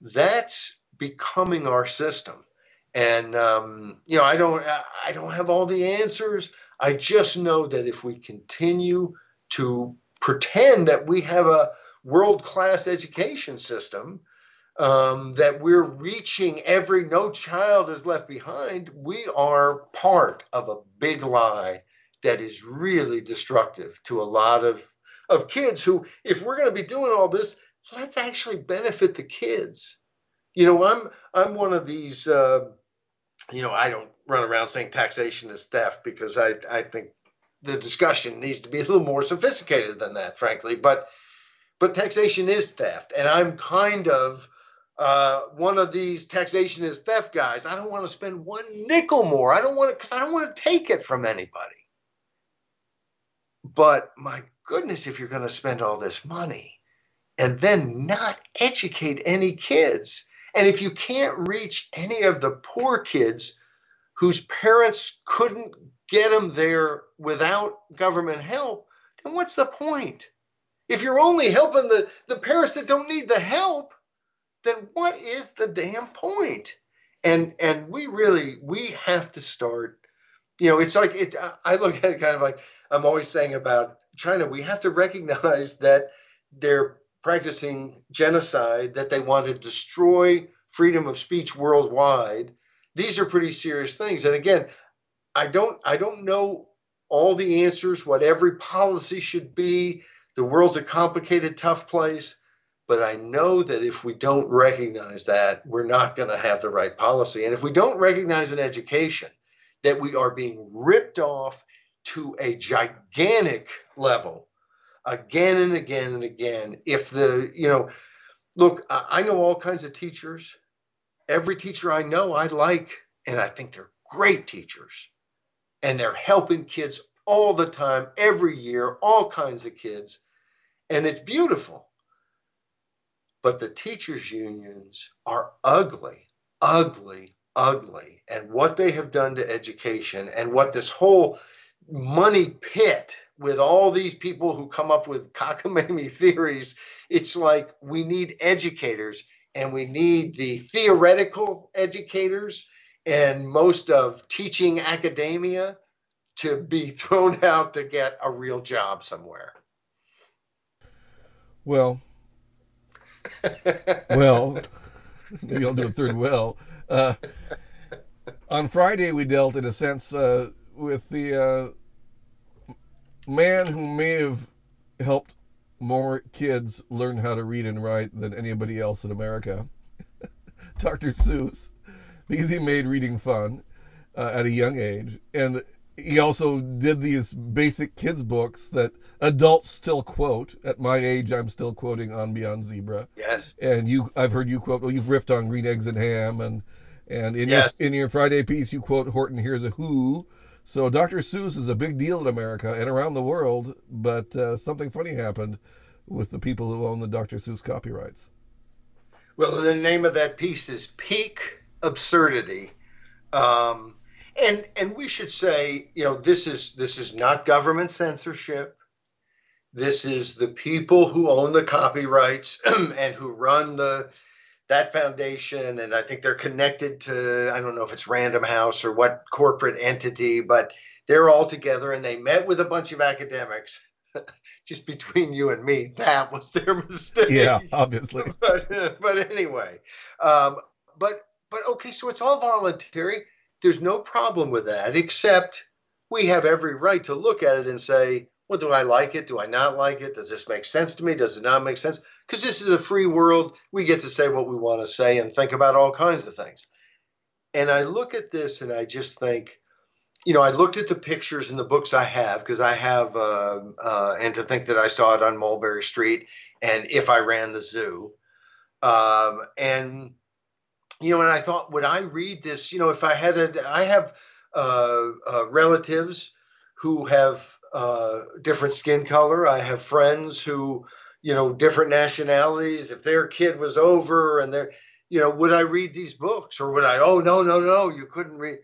That's becoming our system. And um, you know, I don't I don't have all the answers. I just know that if we continue to pretend that we have a world class education system, um, that we're reaching every no child is left behind, we are part of a big lie that is really destructive to a lot of, of kids who, if we're going to be doing all this, let's actually benefit the kids. You know, I'm I'm one of these. Uh, you know, I don't run around saying taxation is theft because I I think the discussion needs to be a little more sophisticated than that, frankly. But but taxation is theft, and I'm kind of uh, one of these taxation is theft guys. I don't want to spend one nickel more. I don't want to because I don't want to take it from anybody. But my goodness, if you're going to spend all this money and then not educate any kids, and if you can't reach any of the poor kids whose parents couldn't get them there without government help, then what's the point? If you're only helping the, the parents that don't need the help, then what is the damn point? And and we really we have to start. You know, it's like it. I look at it kind of like I'm always saying about China. We have to recognize that they're practicing genocide, that they want to destroy freedom of speech worldwide. These are pretty serious things. And again, I don't I don't know all the answers, what every policy should be. The world's a complicated, tough place. But I know that if we don't recognize that, we're not going to have the right policy. And if we don't recognize in education that we are being ripped off to a gigantic level again and again and again, if the, you know, look, I know all kinds of teachers. Every teacher I know, I like, and I think they're great teachers and they're helping kids all the time, every year, all kinds of kids. And it's beautiful. But the teachers' unions are ugly, ugly, ugly. And what they have done to education and what this whole money pit with all these people who come up with cockamamie theories, it's like we need educators and we need the theoretical educators and most of teaching academia to be thrown out to get a real job somewhere. Well, well, maybe I'll do a third well. Uh, on Friday, we dealt, in a sense, uh, with the uh, man who may have helped more kids learn how to read and write than anybody else in America, Dr. Seuss, because he made reading fun uh, at a young age. And he also did these basic kids books that adults still quote. At my age, I'm still quoting On Beyond Zebra. Yes. And you, I've heard you quote. Well, you've riffed on Green Eggs and Ham, and and in Yes. your in your Friday piece, you quote Horton Hears a Who. So Dr. Seuss is a big deal in America and around the world. But uh, something funny happened with the people who own the Dr. Seuss copyrights. Well, the name of that piece is Peak Absurdity. Um, and and we should say, you know, this is this is not government censorship. This is the people who own the copyrights and who run the that foundation, and I think they're connected to I don't know if it's Random House or what corporate entity, but they're all together and they met with a bunch of academics. Just between you and me, that was their mistake Yeah, obviously. but but anyway, um, but but okay, so it's all voluntary. There's no problem with that, except we have every right to look at it and say, well, do I like it? Do I not like it? Does this make sense to me? Does it not make sense? Because this is a free world. We get to say what we want to say and think about all kinds of things. And I look at this and I just think, you know, I looked at the pictures in the books I have because I have, uh, uh, and to think that I saw it on Mulberry Street and if I ran the zoo. Um, and, you know, and I thought, would I read this? You know, if I had a, I have uh, uh, relatives who have uh, different skin color. I have friends who, you know, different nationalities. If their kid was over and they're, you know, would I read these books or would I, oh, no, no, no, you couldn't read.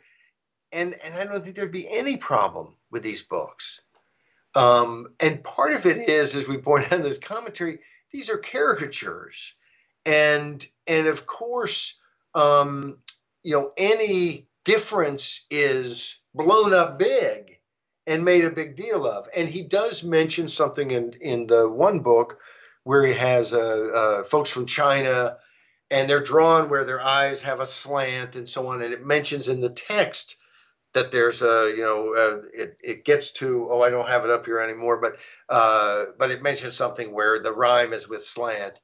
And, and I don't think there'd be any problem with these books. Um, and part of it is, as we point out in this commentary, these are caricatures, and and of course, um, you know, any difference is blown up big and made a big deal of. And he does mention something in in the one book where he has uh, uh, folks from China, and they're drawn where their eyes have a slant and so on. And it mentions in the text that there's a you know uh, it it gets to oh I don't have it up here anymore but uh, but it mentions something where the rhyme is with slant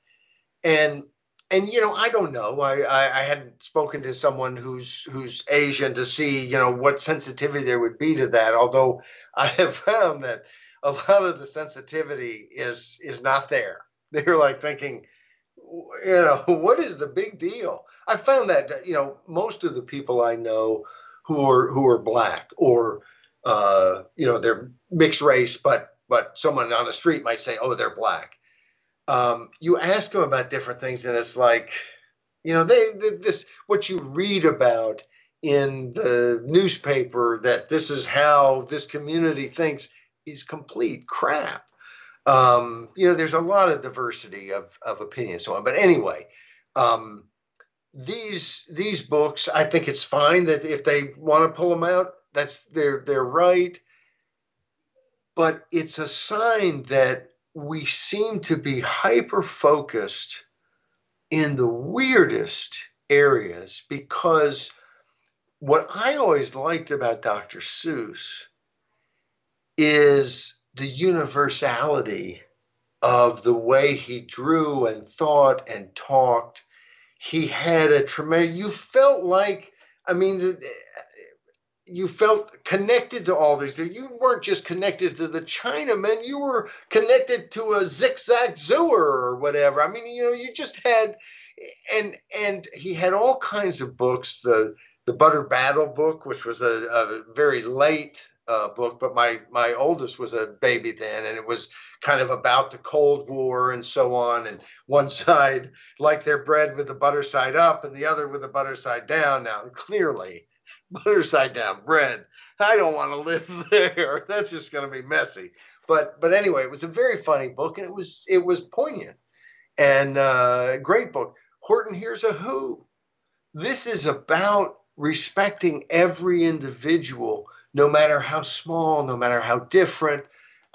and and you know I don't know. I, I I hadn't spoken to someone who's who's Asian to see you know what sensitivity there would be to that although I have found that a lot of the sensitivity is is not there. They're like thinking you know what is the big deal? I found that you know most of the people I know who are who are black or uh, you know they're mixed race, but but someone on the street might say, oh, they're black. Um, you ask them about different things, and it's like, you know, they, they this what you read about in the newspaper that this is how this community thinks is complete crap. Um, you know, there's a lot of diversity of of opinion, so on. But anyway. Um, these these books i think it's fine that if they want to pull them out that's they're they're right but it's a sign that we seem to be hyper focused in the weirdest areas because what i always liked about dr seuss is the universality of the way he drew and thought and talked. He had a tremendous you felt like i mean you felt connected to all these you weren't just connected to the chinamen you were connected to a zigzag zooer or whatever i mean you know you just had and and he had all kinds of books the the butter battle book which was a, a very late uh, book but my my oldest was a baby then and it was kind of about the Cold War and so on. And one side like their bread with the butter side up and the other with the butter side down. Now, clearly, butter side down bread. I don't want to live there. That's just going to be messy. But but anyway, it was a very funny book and it was it was poignant and uh, great book. Horton Hears a Who. This is about respecting every individual, no matter how small, no matter how different.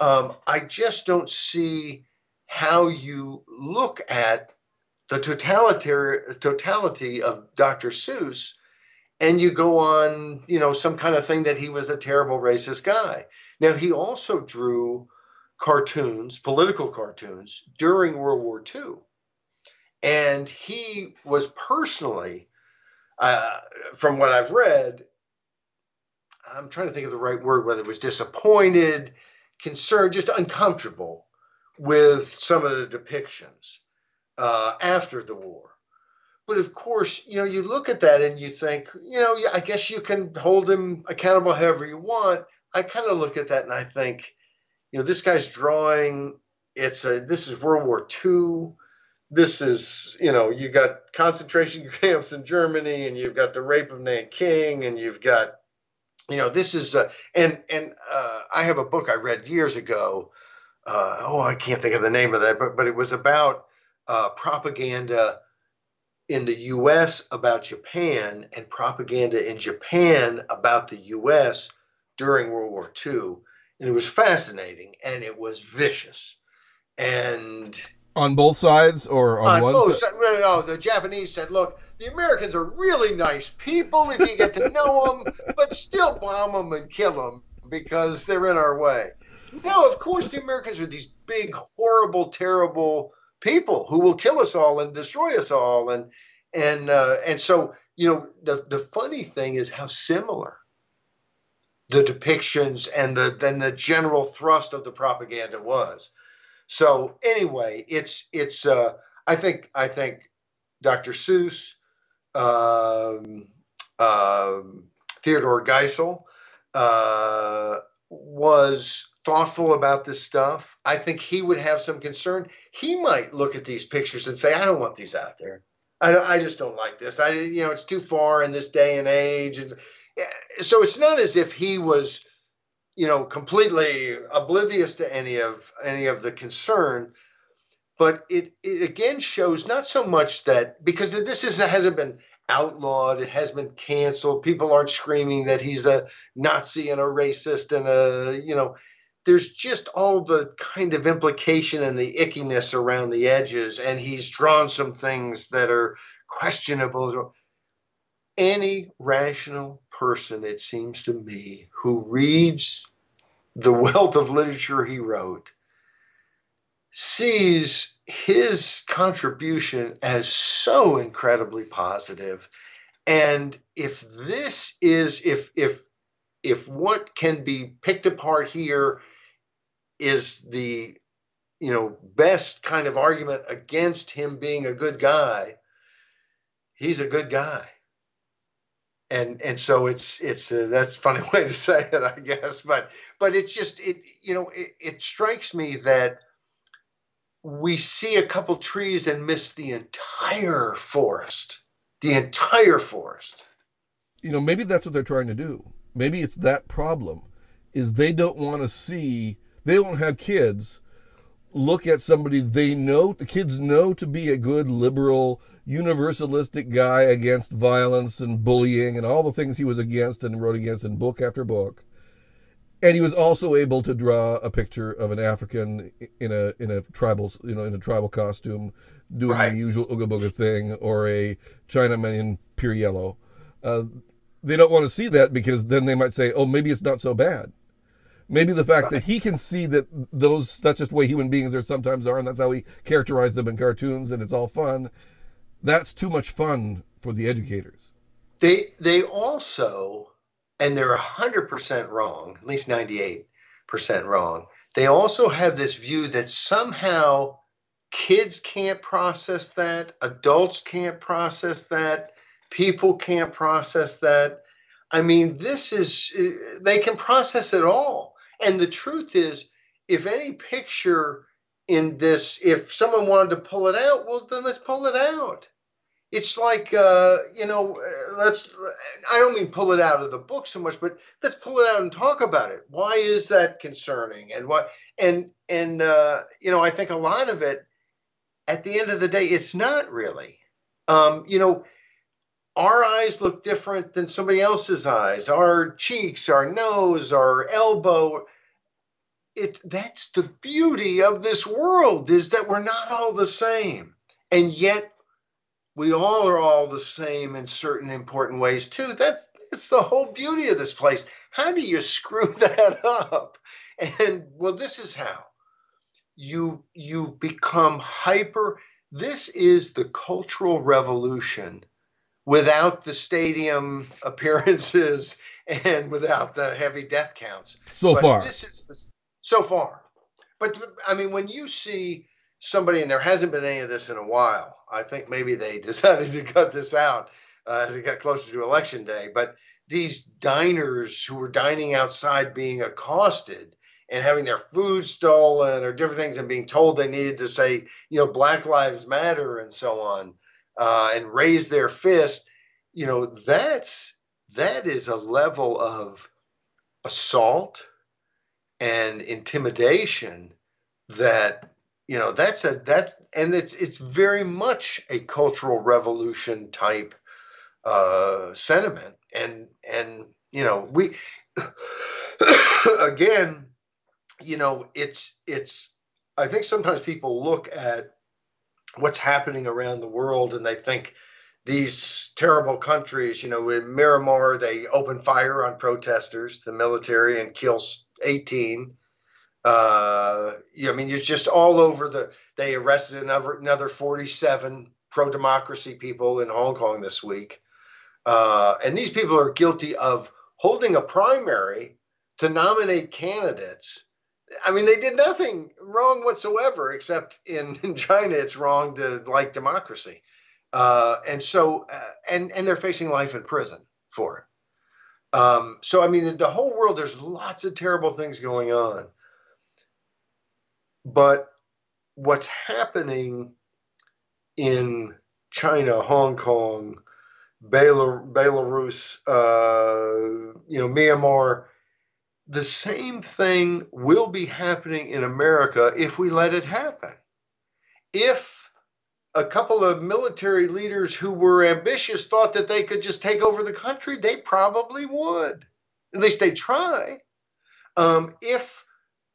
Um, I just don't see how you look at the totality, totality of Dr. Seuss and you go on, you know, some kind of thing that he was a terrible racist guy. Now, he also drew cartoons, political cartoons, during World War II. And he was personally, uh, from what I've read, I'm trying to think of the right word, whether it was disappointed, concerned, just uncomfortable with some of the depictions uh, after the war. But of course, you know, you look at that and you think, you know, I guess you can hold him accountable however you want. I kind of look at that and I think, you know, this guy's drawing. It's a this is World War II. This is you know you got concentration camps in Germany, and you've got the rape of Nanking, and you've got you know this is uh, and and uh, I have a book I read years ago. Uh, oh, I can't think of the name of that, but but it was about uh, propaganda in the U.S. about Japan and propaganda in Japan about the U.S. during World War II and it was fascinating and it was vicious and on both sides or on, on one both side? No, no, the Japanese said, "Look, the Americans are really nice people if you get to know them, but still bomb them and kill them because they're in our way." No, of course the Americans are these big, horrible, terrible people who will kill us all and destroy us all, and and uh, and so you know the the funny thing is how similar the depictions and the then the general thrust of the propaganda was. So anyway, it's it's uh, I think I think Dr. Seuss, um, uh, Theodore Geisel uh, was thoughtful about this stuff. I think he would have some concern. He might look at these pictures and say, "I don't want these out there. I, I just don't like this. I you know it's too far in this day and age." And eh, so it's not as if he was, you know, completely oblivious to any of any of the concern, but it, it again shows not so much that because this is hasn't been outlawed, it has been canceled. People aren't screaming that he's a Nazi and a racist and a you know. There's just all the kind of implication and the ickiness around the edges, and he's drawn some things that are questionable. Any rational person, it seems to me, who reads the wealth of literature he wrote sees his contribution as so incredibly positive and if this is if if if what can be picked apart here is the you know best kind of argument against him being a good guy he's a good guy and and so it's it's a, that's a funny way to say it, I guess. But but it's just it you know it, it strikes me that we see a couple trees and miss the entire forest, the entire forest. You know, maybe that's what they're trying to do. Maybe it's that problem is they don't want to see they don't have kids look at somebody they know the kids know to be a good liberal universalistic guy against violence and bullying and all the things he was against and wrote against in book after book and he was also able to draw a picture of an African in a in a tribal you know in a tribal costume doing right. the usual ooga booga thing or a Chinaman in pure yellow. Uh, they don't want to see that because then they might say, "Oh, maybe it's not so bad." Maybe the fact that he can see that those that's just the way human beings are sometimes are, and that's how we characterize them in cartoons, and it's all fun. That's too much fun for the educators. They they also, and they're hundred percent wrong, at least ninety eight percent wrong. They also have this view that somehow kids can't process that, adults can't process that, people can't process that. I mean, this is, they can process it all. And the truth is, if any picture in this, if someone wanted to pull it out, well, then let's pull it out. It's like, uh, you know, uh, let's, I don't mean pull it out of the book so much, but let's pull it out and talk about it. Why is that concerning? And what, and, and, uh, you know, I think a lot of it, at the end of the day, it's not really. Um, you know, our eyes look different than somebody else's eyes. Our cheeks, our nose, our elbow. It that's the beauty of this world is that we're not all the same. And yet we all are all the same in certain important ways too. That's it's the whole beauty of this place. How do you screw that up? And well, this is how you you become hyper. This is the cultural revolution without the stadium appearances and without the heavy death counts. So But far. this is the, so far. But I mean, when you see somebody, and there hasn't been any of this in a while. I think maybe they decided to cut this out uh, as it got closer to election day. But these diners who were dining outside being accosted and having their food stolen or different things and being told they needed to say, you know, Black Lives Matter and so on, uh, and raise their fist, you know, that's that is a level of assault and intimidation that you know that's a that's and it's it's very much a cultural revolution type uh sentiment. And and you know we again you know it's it's i think sometimes people look at what's happening around the world and they think these terrible countries you know in Myanmar they open fire on protesters the military and kills 18 uh, I mean, it's just all over the. They arrested another another 47 pro democracy people in Hong Kong this week, uh, and these people are guilty of holding a primary to nominate candidates. I mean, they did nothing wrong whatsoever, except in, in China, it's wrong to like democracy, uh, and so uh, and and they're facing life in prison for it. Um, so I mean, the whole world, there's lots of terrible things going on. But what's happening in China, Hong Kong, Belarus, uh, you know, Myanmar, the same thing will be happening in America if we let it happen. If a couple of military leaders who were ambitious thought that they could just take over the country, they probably would. At least they try. Um, if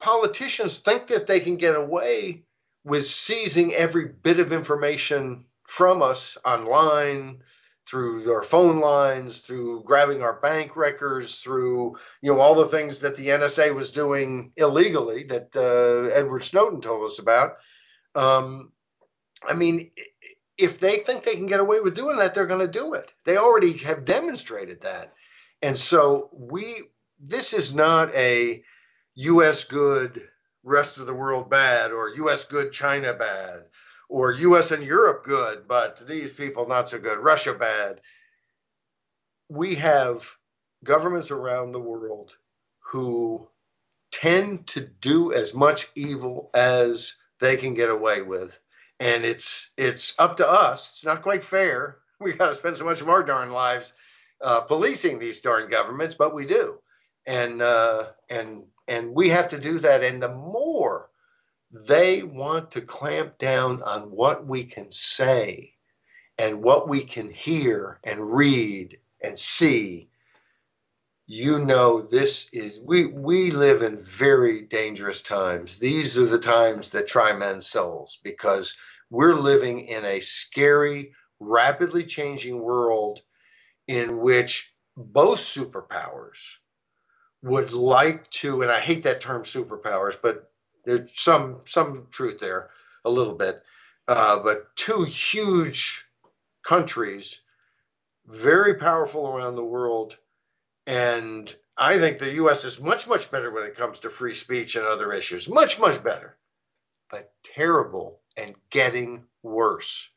politicians think that they can get away with seizing every bit of information from us online through our phone lines through grabbing our bank records through you know all the things that the NSA was doing illegally that uh, Edward Snowden told us about. Um, I mean if they think they can get away with doing that they're going to do it. They already have demonstrated that. And so we this is not a US good, rest of the world bad, or US good, China bad, or US and Europe good, but these people not so good, Russia bad. We have governments around the world who tend to do as much evil as they can get away with. And it's it's up to us. It's not quite fair. We got to spend so much of our darn lives uh, policing these darn governments, but we do. And uh, and and we have to do that. And the more they want to clamp down on what we can say and what we can hear and read and see, you know this is we we live in very dangerous times. These are the times that try men's souls because we're living in a scary, rapidly changing world in which both superpowers would like to, and I hate that term superpowers, but there's some some truth there a little bit. Uh, but two huge countries, very powerful around the world, and I think the U.S. is much much better when it comes to free speech and other issues, much much better, but terrible and getting worse.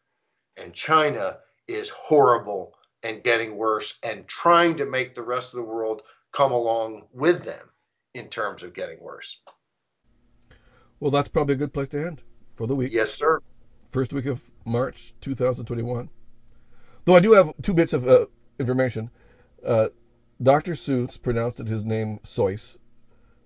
And China is horrible and getting worse, and trying to make the rest of the world come along with them in terms of getting worse. Well, that's probably a good place to end for the week. Yes, sir. First week of March 2021. Though I do have two bits of uh, information. Uh, Dr. Seuss pronounced it his name Seuss,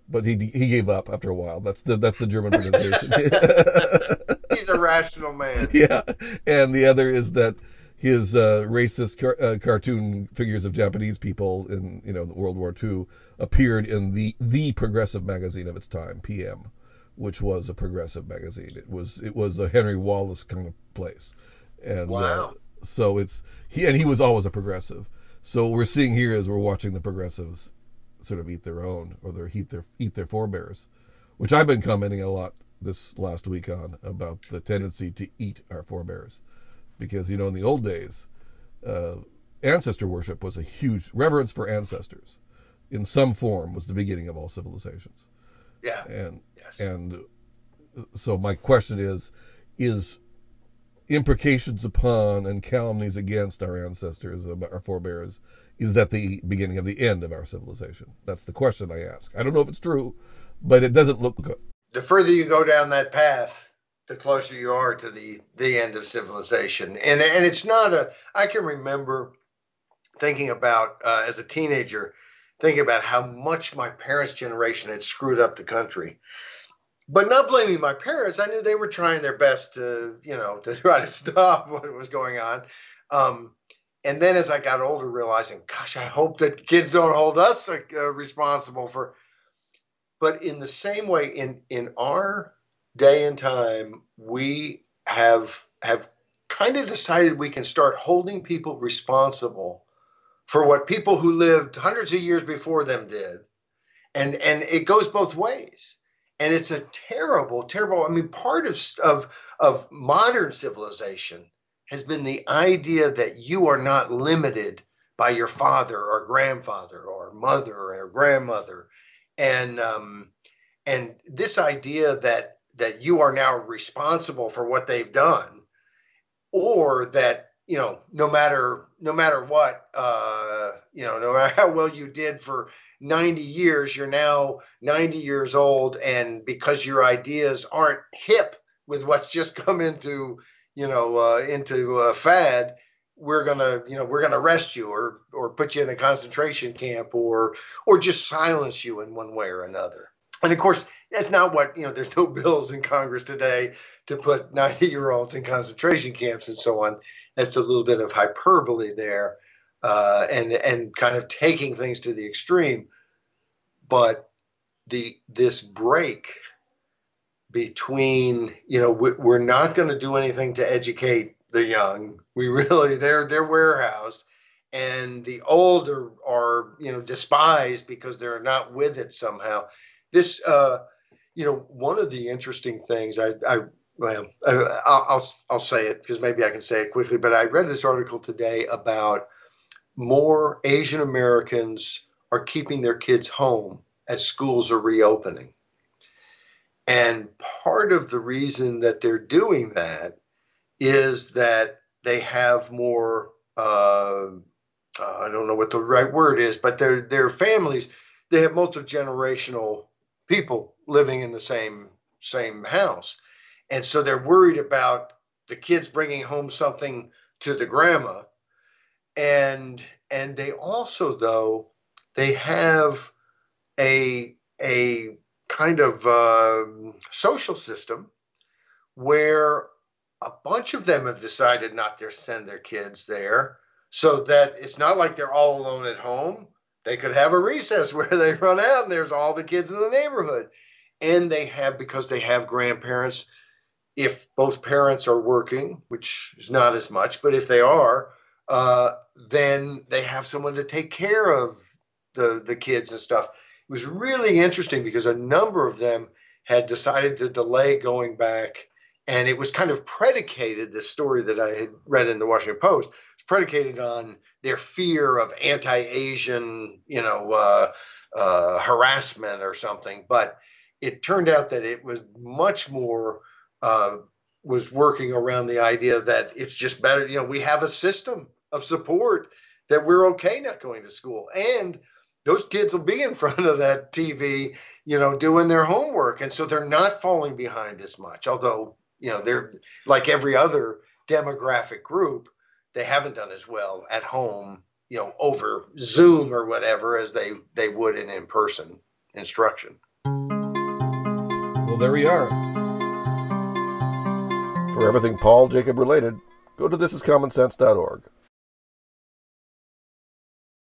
but he he gave up after a while. That's the that's the German pronunciation. He's a rational man. yeah, and the other is that his uh, racist car- uh, cartoon figures of Japanese people in you know World War II appeared in the the progressive magazine of its time, PM, which was a progressive magazine. It was it was a Henry Wallace kind of place, and wow. uh, so it's he and he was always a progressive. So what we're seeing here is we're watching the progressives sort of eat their own or their eat their eat their forebears, which I've been commenting a lot this last week on about the tendency to eat our forebears because you know in the old days, uh, ancestor worship was a huge reverence for ancestors, in some form was the beginning of all civilizations. Yeah. And Yes. and so my question is, is imprecations upon and calumnies against our ancestors, our forebears, is that the beginning of the end of our civilization? That's the question I ask. I don't know if it's true, but it doesn't look good. the further you go down that path, the closer you are to the the end of civilization. And and it's not a. I can remember thinking about uh, as a teenager, thinking about how much my parents' generation had screwed up the country. But not blaming my parents, I knew they were trying their best to, you know, to try to stop what was going on. Um, and then as I got older, realizing, gosh, I hope that kids don't hold us uh, responsible for but in the same way in in our day and time we have have kind of decided we can start holding people responsible for what people who lived hundreds of years before them did. And and it goes both ways. And it's a terrible terrible i mean part of of of modern civilization has been the idea that you are not limited by your father or grandfather or mother or grandmother. And um, and this idea that that you are now responsible for what they've done, or that you know no matter no matter what uh, you know no matter how well you did for 90 years, you're now 90 years old, and because your ideas aren't hip with what's just come into you know uh, into uh, fad, we're gonna you know we're gonna arrest you or or put you in a concentration camp or or just silence you in one way or another. And of course that's not what you know there's no bills in congress today to put 90 year olds in concentration camps and so on that's a little bit of hyperbole there uh, and and kind of taking things to the extreme but the this break between you know we, we're not going to do anything to educate the young. We really they're they're warehoused, and the old are, are you know despised because they're not with it somehow. This uh, you know one of the interesting things I I well I, I'll I'll say it because maybe I can say it quickly, but I read this article today about more Asian Americans are keeping their kids home as schools are reopening. And part of the reason that they're doing that is that they have more uh, uh, I don't know what the right word is, but their their families they have multi generational people living in the same same house, and so they're worried about the kids bringing home something to the grandma, and and they also though they have a a kind of uh, social system where a bunch of them have decided not to send their kids there. So that it's not like they're all alone at home. They could have a recess where they run out and there's all the kids in the neighborhood. And they have, because they have grandparents, if both parents are working, which is not as much, but if they are, uh, then they have someone to take care of the, the kids and stuff. It was really interesting because a number of them had decided to delay going back and it was kind of predicated this story that i had read in the washington post was predicated on their fear of anti-asian you know uh, uh, harassment or something but it turned out that it was much more uh, was working around the idea that it's just better you know we have a system of support that we're okay not going to school. And those kids will be in front of that tv you know doing their homework. And so they're not falling behind as much although you know they're like every other demographic group they haven't done as well at home you know over zoom or whatever as they they would in in-person instruction well there we are for everything paul jacob related go to thisiscommonsense.org.